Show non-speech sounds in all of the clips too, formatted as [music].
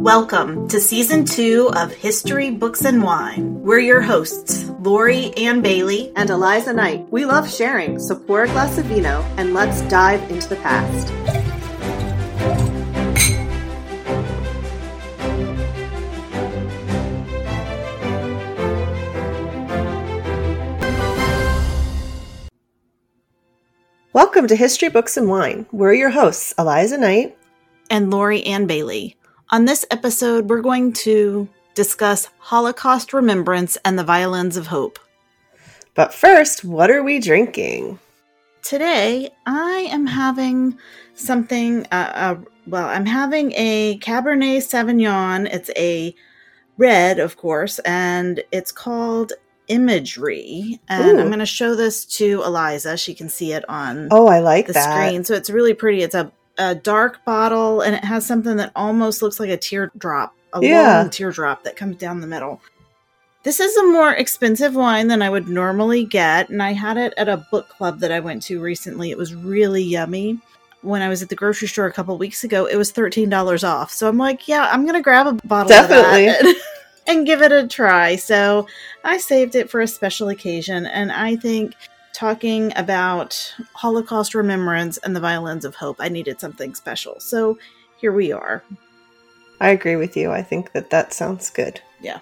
Welcome to season two of History, Books, and Wine. We're your hosts, Lori Ann Bailey and Eliza Knight. We love sharing, so pour a glass of vino and let's dive into the past. Welcome to History, Books, and Wine. We're your hosts, Eliza Knight and Lori Ann Bailey. On this episode, we're going to discuss Holocaust remembrance and the violins of hope. But first, what are we drinking? Today, I am having something. Uh, uh, well, I'm having a Cabernet Sauvignon. It's a red, of course, and it's called Imagery. And Ooh. I'm going to show this to Eliza. She can see it on. Oh, I like the that. screen. So it's really pretty. It's a, a dark bottle, and it has something that almost looks like a teardrop, a yeah. long teardrop that comes down the middle. This is a more expensive wine than I would normally get, and I had it at a book club that I went to recently. It was really yummy. When I was at the grocery store a couple weeks ago, it was thirteen dollars off. So I'm like, yeah, I'm gonna grab a bottle Definitely. [laughs] and give it a try. So I saved it for a special occasion, and I think talking about Holocaust remembrance and the violins of hope, I needed something special. So here we are. I agree with you. I think that that sounds good. Yeah.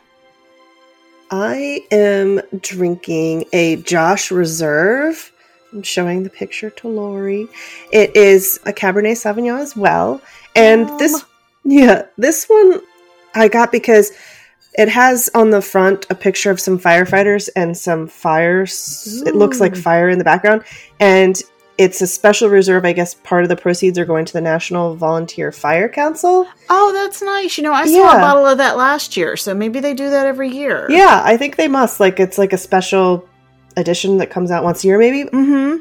I am drinking a Josh Reserve. I'm showing the picture to Lori. It is a Cabernet Sauvignon as well. And um. this, yeah, this one I got because it has on the front a picture of some firefighters and some fires. Ooh. It looks like fire in the background. And it's a special reserve. I guess part of the proceeds are going to the National Volunteer Fire Council. Oh, that's nice. You know, I saw a bottle of that last year, so maybe they do that every year. Yeah, I think they must. Like, it's like a special edition that comes out once a year, maybe. Mm-hmm.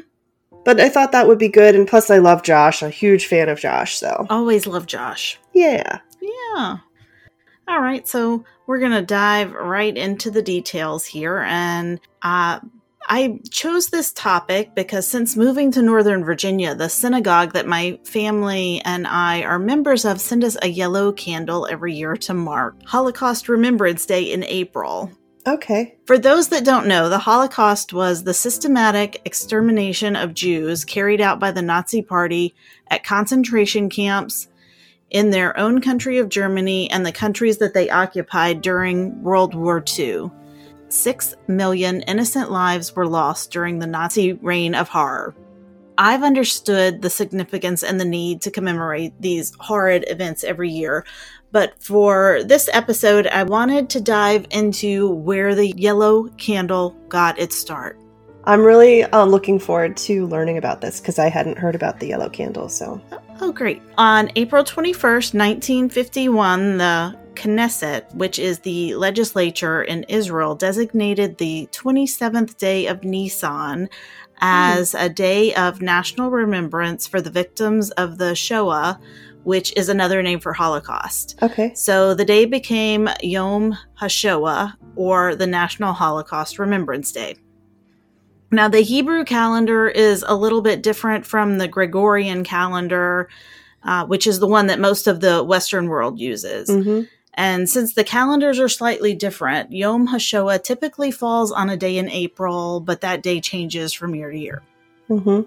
But I thought that would be good, and plus, I love Josh. I'm a huge fan of Josh. So always love Josh. Yeah. Yeah. All right, so we're gonna dive right into the details here, and uh, I chose this topic because since moving to Northern Virginia, the synagogue that my family and I are members of send us a yellow candle every year to mark Holocaust Remembrance Day in April. Okay. For those that don't know, the Holocaust was the systematic extermination of Jews carried out by the Nazi Party at concentration camps in their own country of Germany and the countries that they occupied during World War II. Six million innocent lives were lost during the Nazi reign of horror. I've understood the significance and the need to commemorate these horrid events every year, but for this episode, I wanted to dive into where the yellow candle got its start. I'm really uh, looking forward to learning about this because I hadn't heard about the yellow candle. So, oh, great! On April 21st, 1951, the Knesset, which is the legislature in Israel, designated the 27th day of Nisan as mm. a day of national remembrance for the victims of the Shoah, which is another name for Holocaust. Okay. So the day became Yom HaShoah, or the National Holocaust Remembrance Day. Now, the Hebrew calendar is a little bit different from the Gregorian calendar, uh, which is the one that most of the Western world uses. Mm-hmm. And since the calendars are slightly different, Yom HaShoah typically falls on a day in April, but that day changes from year to year. Mm-hmm.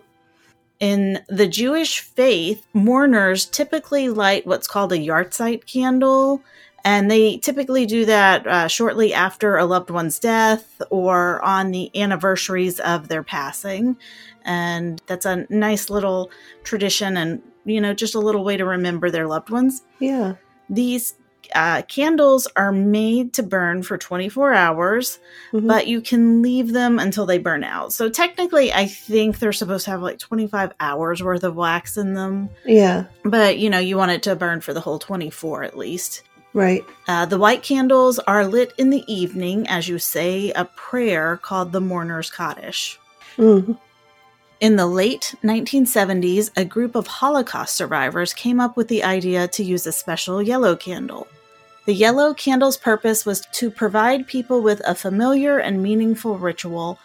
In the Jewish faith, mourners typically light what's called a yahrzeit candle, and they typically do that uh, shortly after a loved one's death or on the anniversaries of their passing. And that's a nice little tradition and, you know, just a little way to remember their loved ones. Yeah. These uh, candles are made to burn for 24 hours, mm-hmm. but you can leave them until they burn out. So technically, I think they're supposed to have like 25 hours worth of wax in them. Yeah. But, you know, you want it to burn for the whole 24 at least. Right. Uh, the white candles are lit in the evening as you say a prayer called the Mourner's Kaddish. Mm-hmm. In the late 1970s, a group of Holocaust survivors came up with the idea to use a special yellow candle. The yellow candle's purpose was to provide people with a familiar and meaningful ritual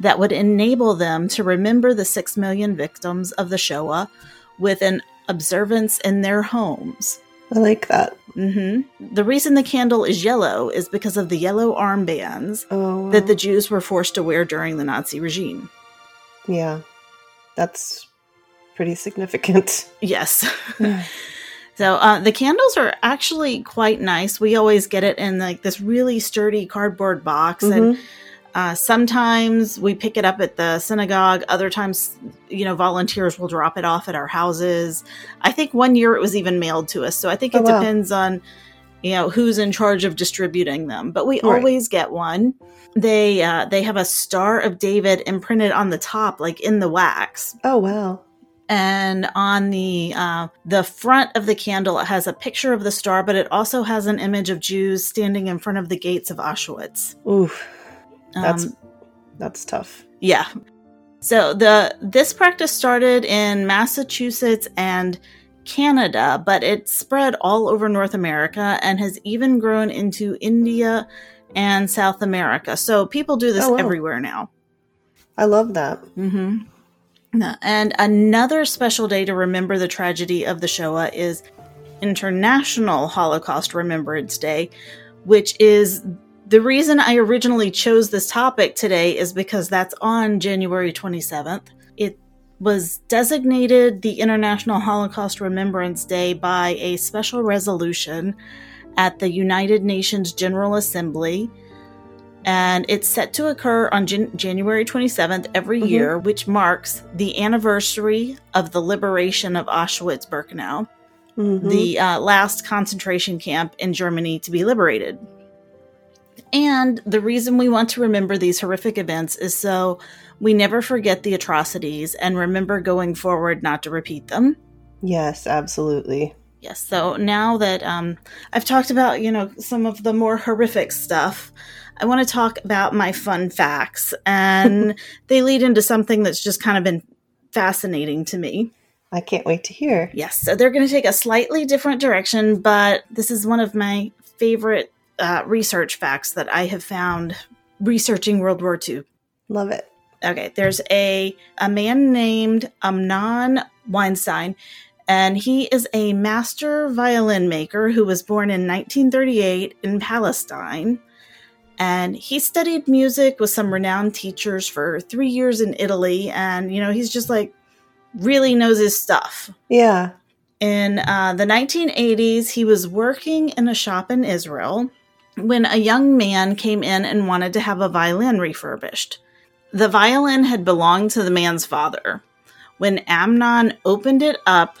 that would enable them to remember the six million victims of the Shoah with an observance in their homes. I like that. Mm-hmm. The reason the candle is yellow is because of the yellow armbands Oh, that the Jews were forced to wear during the Nazi regime. yeah, that's pretty significant. [laughs] Yes. so uh, the candles are actually quite nice. We always get it in like this really sturdy cardboard box, and Mhm. Uh, sometimes we pick it up at the synagogue. Other times, you know, volunteers will drop it off at our houses. I think one year it was even mailed to us. So I think it Oh, wow. depends on you know who's in charge of distributing them. But we Right. always get one. They uh, they have a Star of David imprinted on the top, like in the wax Oh wow. and on the uh, the front of the candle it has a picture of the star but it also has an image of jews standing in front of the gates of auschwitz Oof, that's Um, that's tough. yeah so the this practice started in massachusetts and canada but it spread all over north america and has even grown into india and south america so people do this Oh, wow. everywhere now I love that. Mm-hmm. And another special day to remember the tragedy of the Shoah is International Holocaust Remembrance Day, which is the reason I originally chose this topic today is because that's on January 27th. It was designated the International Holocaust Remembrance Day by a special resolution at the United Nations General Assembly and it's set to occur on Jan- January 27th every Mhm. year, which marks the anniversary of the liberation of Auschwitz Birkenau, Mhm. the uh, last concentration camp in Germany to be liberated. And the reason we want to remember these horrific events is so we never forget the atrocities and remember going forward not to repeat them. yes, absolutely. Yes. So now that um, I've talked about, you know, some of the more horrific stuff, I want to talk about my fun facts. And [laughs] they lead into something that's just kind of been fascinating to me. I can't wait to hear. Yes. So they're going to take a slightly different direction, but this is one of my favorite uh, research facts that I have found researching World War II. Love it. Okay, there's a a man named Amnon Weinstein, and he is a master violin maker who was born in 1938 in Palestine. And he studied music with some renowned teachers for three years in Italy, and you know he's just like really knows his stuff. Yeah. In uh, the 1980s, he was working in a shop in Israel when a young man came in and wanted to have a violin refurbished. The violin had belonged to the man's father. When Amnon opened it up,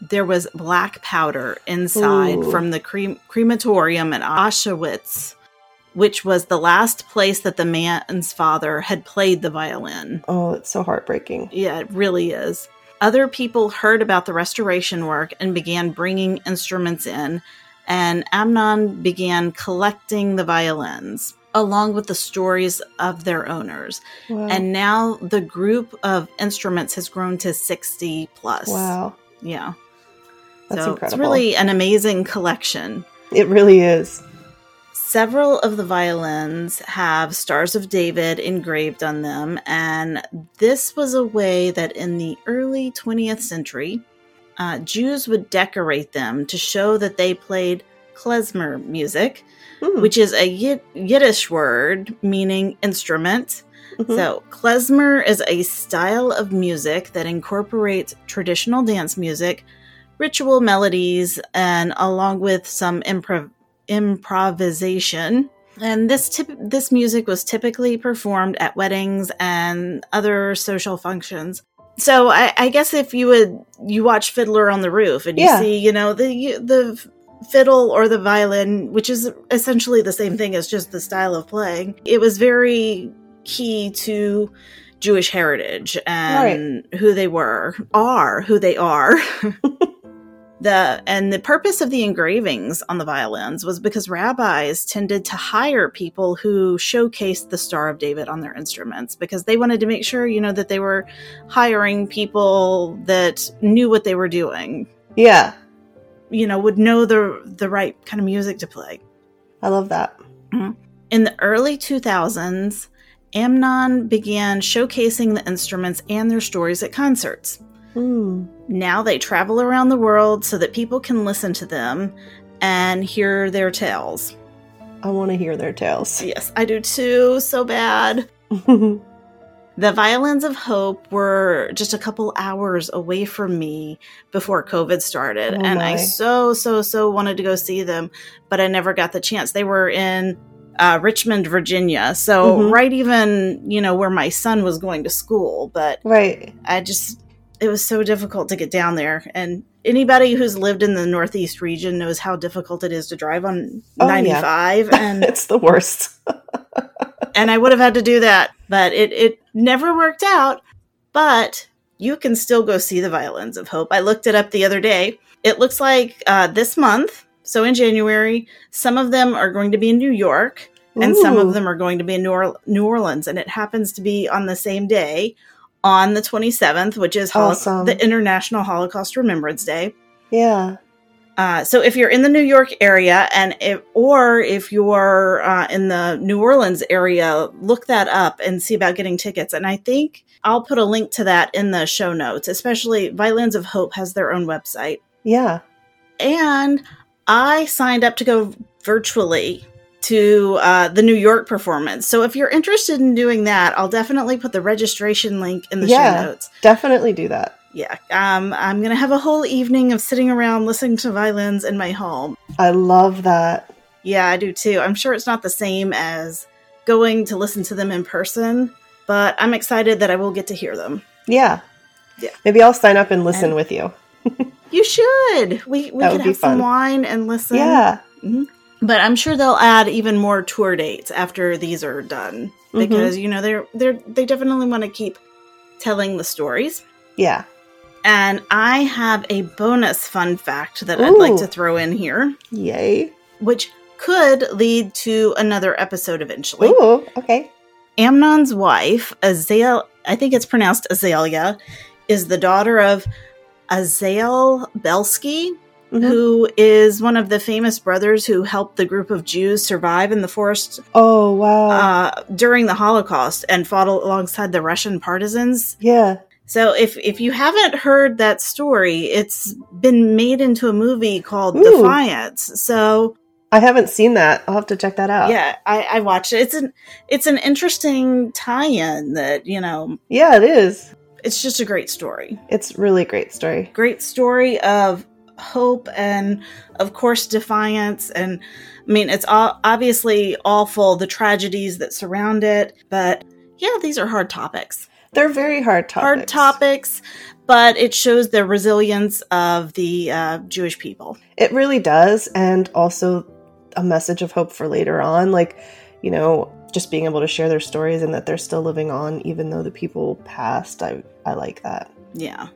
there was black powder inside Ooh. from the cre- crematorium at Auschwitz, which was the last place that the man's father had played the violin. Oh, it's so heartbreaking. Yeah, it really is. Other people heard about the restoration work and began bringing instruments in, and Amnon began collecting the violins along with the stories of their owners. Wow. And now the group of instruments has grown to 60 plus. wow. Yeah. That's so incredible. it's really an amazing collection. it really is. Several of the violins have Stars of David engraved on them, and this was a way that in the early 20th century, uh, Jews would decorate them to show that they played klezmer music, Hmm. which is a Yid- Yiddish word meaning instrument. Mhm. So, klezmer is a style of music that incorporates traditional dance music, ritual melodies, and along with some improv- improvisation. And this tip- this music was typically performed at weddings and other social functions. So I, I guess if you would you watch Fiddler on the Roof and you Yeah. see you know the the fiddle or the violin, which is essentially the same thing as just the style of playing, it was very key to Jewish heritage and who they were, are who they are. [laughs] the and the purpose of the engravings on the violins was because rabbis tended to hire people who showcased the Star of David on their instruments because they wanted to make sure, you know, that they were hiring people that knew what they were doing, Yeah. you know, would know the the right kind of music to play. I love that. In the early 2000s, Amnon began showcasing the instruments and their stories at concerts. Hmm. Now they travel around the world so that people can listen to them and hear their tales. I want to hear their tales. [laughs] Yes, I do too, so bad. the Violins of Hope were just a couple hours away from me before COVID started. Oh and. I so, so, so wanted to go see them, but I never got the chance. They were in uh, Richmond, Virginia. So, Mhm. right even, you know, where my son was going to school. But Right. I just it was so difficult to get down there. And anybody who's lived in the northeast region knows how difficult it is to drive on Oh, yeah. 95 [laughs] and it's the worst. [laughs] and I would have had to do that but it it never worked out. But you can still go see the violins of hope. I looked it up the other day. It looks like uh, this month so in January some of them are going to be in New York and some of them are going to be in New, Or- New Orleans, and it happens to be on the same day, on the 27th, which is Holo- Awesome. the International Holocaust Remembrance Day. Yeah. Uh, so if you're in the New York area, and if, or if you're uh, in the New Orleans area, look that up and see about getting tickets. And I think I'll put a link to that in the show notes. Especially Violins of Hope has their own website, Yeah. and I signed up to go virtually to uh, the New York performance. So if you're interested in doing that, I'll definitely put the registration link in the Yeah. show notes. Definitely do that. Yeah, um, I'm gonna have a whole evening of sitting around listening to violins in my home. I love that. Yeah, I do too. I'm sure it's not the same as going to listen to them in person, but I'm excited that I will get to hear them. Yeah. Yeah. Maybe I'll sign up and listen And- with you. [laughs] You should. We we That could have some fun. wine and listen. Yeah. But I'm sure they'll add even more tour dates after these are done Mm-hmm. because you know they're they're they definitely want to keep telling the stories. Yeah. And I have a bonus fun fact that I'd like to throw in here, Yay. which could lead to another episode eventually. Ooh, okay. Amnon's wife, Azale, I think it's pronounced Azalea, is the daughter of Azale Bielski, Mhm. who is one of the famous brothers who helped the group of Jews survive in the forest Oh, wow. uh, during the Holocaust and fought alongside the Russian partisans. yeah. So if if you haven't heard that story, it's been made into a movie called Ooh. Defiance. So I haven't seen that. I'll have to check that out. yeah, I, I watched it. It's an it's an interesting tie-in that you know. Yeah, it is. It's just a great story. It's really great story. Great story of hope and of course defiance and I mean it's all obviously awful the tragedies that surround it, but yeah, these are hard topics. They're very hard topics. hard topics, but it shows the resilience of the uh, Jewish people. It really does. And also a message of hope for later on. Like, you know, just being able to share their stories and that they're still living on even though the people passed. I, I like that. Yeah.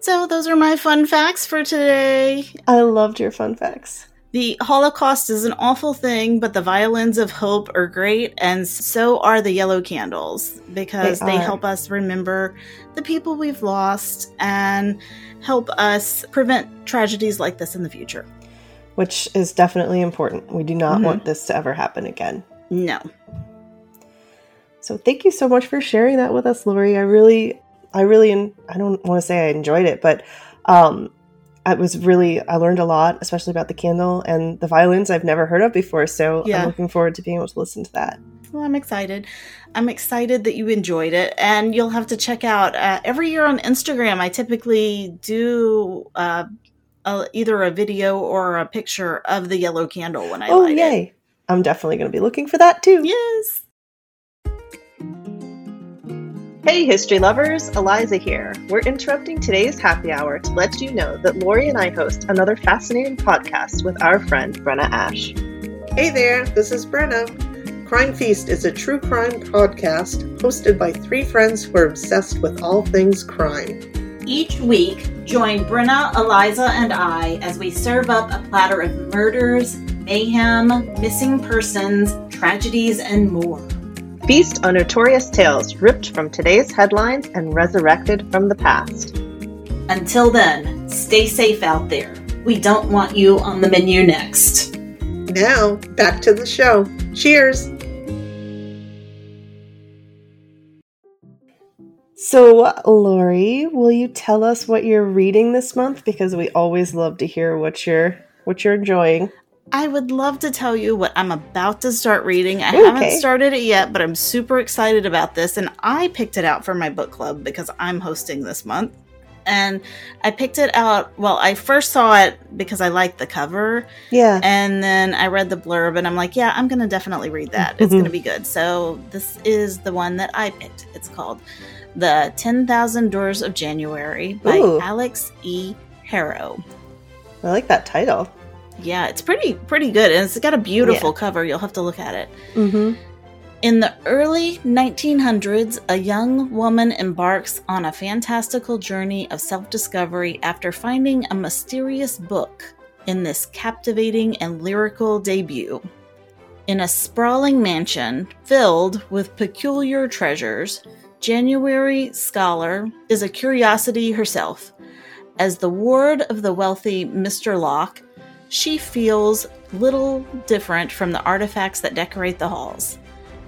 So those are my fun facts for today. I loved your fun facts. The Holocaust is an awful thing, but the violins of hope are great, and so are the yellow candles because They they, help us remember the people we've lost and help us prevent tragedies like this in the future. Which is definitely important. We do not Mhm. want this to ever happen again. No. So thank you so much for sharing that with us, Lori. I really, I really, I don't want to say I enjoyed it, but um, it was really, I learned a lot, especially about the candle and the violins I've never heard of before. So Yeah. I'm looking forward to being able to listen to that. Well, I'm excited. I'm excited that you enjoyed it, and you'll have to check out uh, every year on Instagram. I typically do uh, a, either a video or a picture of the yellow candle when I oh, light it. yay. I'm definitely going to be looking for that too. Yes. Hey, history lovers, Eliza here. We're interrupting today's happy hour to let you know that Lori and I host another fascinating podcast with our friend Brenna Ash. Hey there, this is Brenna. Crime Feast is a true crime podcast hosted by three friends who are obsessed with all things crime. Each week, join Brenna, Eliza, and I as we serve up a platter of murders, mayhem, missing persons, tragedies, and more. Feast on notorious tales ripped from today's headlines and resurrected from the past. Until then, stay safe out there. We don't want you on the menu next. Now, back to the show. Cheers! So, Lori, will you tell us what you're reading this month? Because we always love to hear what you're what you're enjoying. I would love to tell you what I'm about to start reading. I okay. haven't started it yet, but I'm super excited about this. And I picked it out for my book club because I'm hosting this month. And I picked it out. Well, I first saw it because I liked the cover. Yeah. And then I read the blurb and I'm like, yeah, I'm going to definitely read that. It's going to mm-hmm. be good. So this is the one that I picked. It's called The 10,000 Doors of January by Ooh. Alix E. Harrow. I like that title. Yeah, it's pretty pretty good, and it's got a beautiful yeah. cover. You'll have to look at it. Mm-hmm. In the early 1900s, a young woman embarks on a fantastical journey of self discovery after finding a mysterious book in this captivating and lyrical debut. In a sprawling mansion filled with peculiar treasures, January Scaller is a curiosity herself. As the ward of the wealthy Mr. Locke, she feels little different from the artifacts that decorate the halls.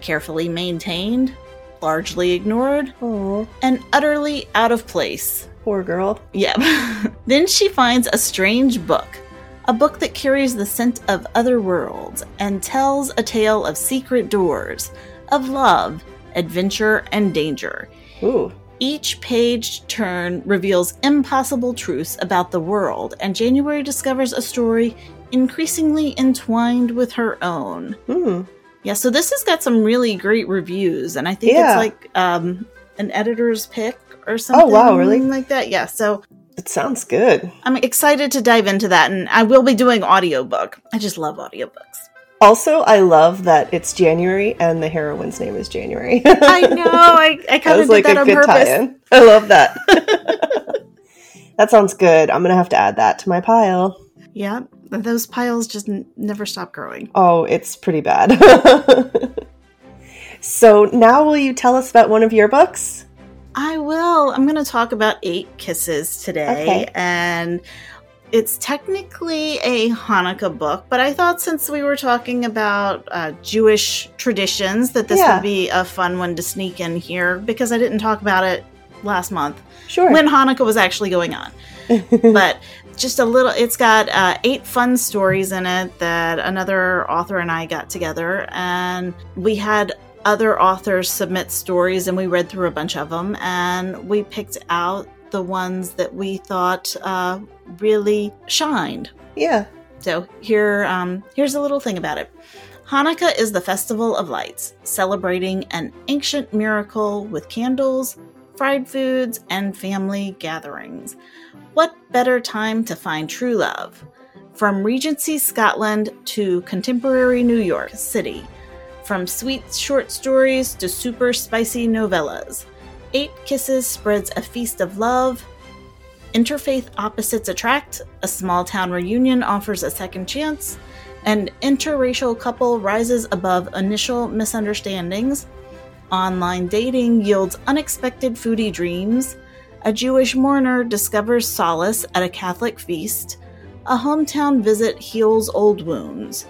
Carefully maintained, largely ignored, Aww. and utterly out of place. Poor girl. Yep. [laughs] then she finds a strange book, a book that carries the scent of other worlds and tells a tale of secret doors, of love, adventure, and danger. Ooh. Each page turn reveals impossible truths about the world, and January discovers a story increasingly entwined with her own. Hmm. Yeah, so this has got some really great reviews, and I think yeah. it's like um, an editor's pick or something. Oh wow, really? Like that? Yeah. So it sounds good. I'm excited to dive into that, and I will be doing audiobook. I just love audiobooks. Also, I love that it's January and the heroine's name is January. [laughs] I know. I, I kind of did like that on purpose. Tie-in. I love that. [laughs] that sounds good. I'm gonna have to add that to my pile. Yeah, those piles just n- never stop growing. Oh, it's pretty bad. [laughs] so now, will you tell us about one of your books? I will. I'm going to talk about Eight Kisses today, okay. and it's technically a Hanukkah book, but I thought since we were talking about uh, Jewish traditions, that this yeah. would be a fun one to sneak in here because I didn't talk about it last month. Sure. When Hanukkah was actually going on. [laughs] but just a little, it's got uh, eight fun stories in it that another author and I got together, and we had other authors submit stories and we read through a bunch of them and we picked out the ones that we thought uh, really shined. Yeah. So here, um, here's a little thing about it. Hanukkah is the festival of lights, celebrating an ancient miracle with candles, fried foods, and family gatherings. What better time to find true love? From Regency Scotland to contemporary New York City, from sweet short stories to super spicy novellas, Eight Kisses spreads a feast of love. Interfaith opposites attract, a small town reunion offers a second chance, an interracial couple rises above initial misunderstandings, online dating yields unexpected foodie dreams, a Jewish mourner discovers solace at a Catholic feast, a hometown visit heals old wounds,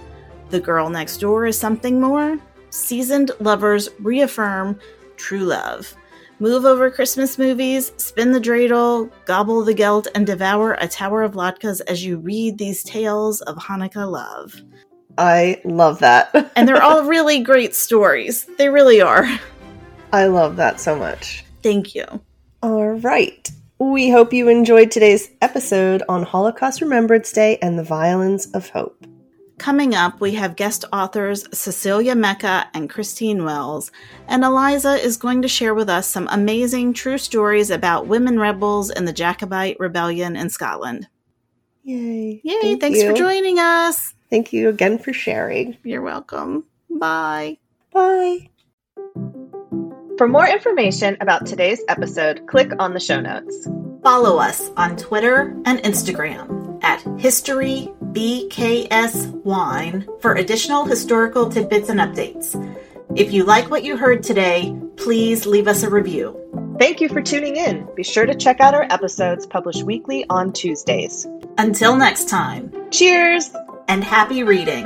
the girl next door is something more, seasoned lovers reaffirm true love. Move over Christmas movies, spin the dreidel, gobble the gelt, and devour a tower of latkes as you read these tales of Hanukkah love. I love that. [laughs] and they're all really great stories. They really are. I love that so much. Thank you. All right. We hope you enjoyed today's episode on Holocaust Remembrance Day and the Violins of Hope. Coming up, we have guest authors Cecelia Mecca and Christine Wells, and Eliza is going to share with us some amazing true stories about women rebels in the Jacobite Rebellion in Scotland. Yay. Yay, Thank thanks you. for joining us. Thank you again for sharing. You're welcome. Bye. Bye. For more information about today's episode, click on the show notes. Follow us on Twitter and Instagram at History BKS Wine for additional historical tidbits and updates. If you like what you heard today, please leave us a review. Thank you for tuning in. Be sure to check out our episodes published weekly on Tuesdays. Until next time, cheers and happy reading.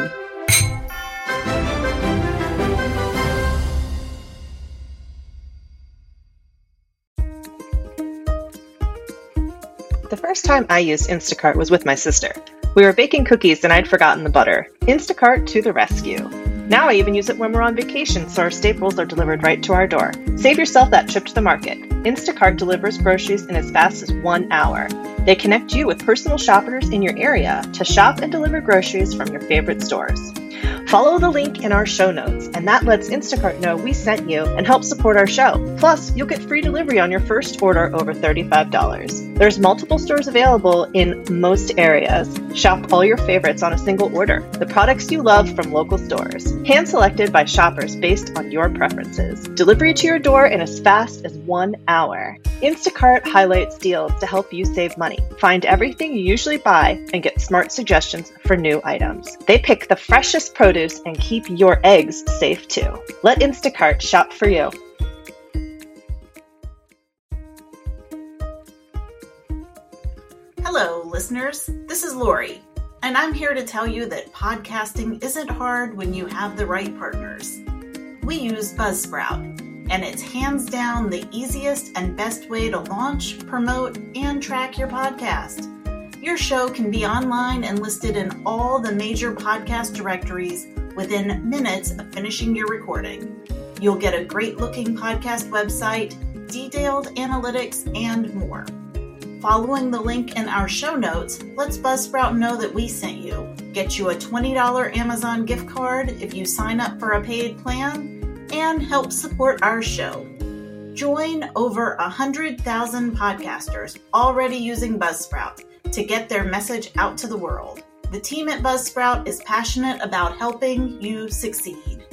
The first time I used Instacart was with my sister. We were baking cookies and I'd forgotten the butter. Instacart to the rescue. Now I even use it when we're on vacation so our staples are delivered right to our door. Save yourself that trip to the market. Instacart delivers groceries in as fast as one hour. They connect you with personal shoppers in your area to shop and deliver groceries from your favorite stores. Follow the link in our show notes, and that lets Instacart know we sent you and help support our show. Plus, you'll get free delivery on your first order over $35. There's multiple stores available in most areas. Shop all your favorites on a single order. The products you love from local stores. Hand selected by shoppers based on your preferences. Delivery to your door in as fast as one hour. Instacart highlights deals to help you save money. Find everything you usually buy and get smart suggestions for new items. They pick the freshest produce and keep your eggs safe too. Let Instacart shop for you. Hello, listeners. This is Lori, and I'm here to tell you that podcasting isn't hard when you have the right partners. We use Buzzsprout and it's hands down the easiest and best way to launch, promote, and track your podcast. Your show can be online and listed in all the major podcast directories within minutes of finishing your recording. You'll get a great looking podcast website, detailed analytics, and more. Following the link in our show notes lets Buzzsprout know that we sent you. Get you a $20 Amazon gift card if you sign up for a paid plan and help support our show. Join over 100,000 podcasters already using Buzzsprout to get their message out to the world. The team at Buzzsprout is passionate about helping you succeed.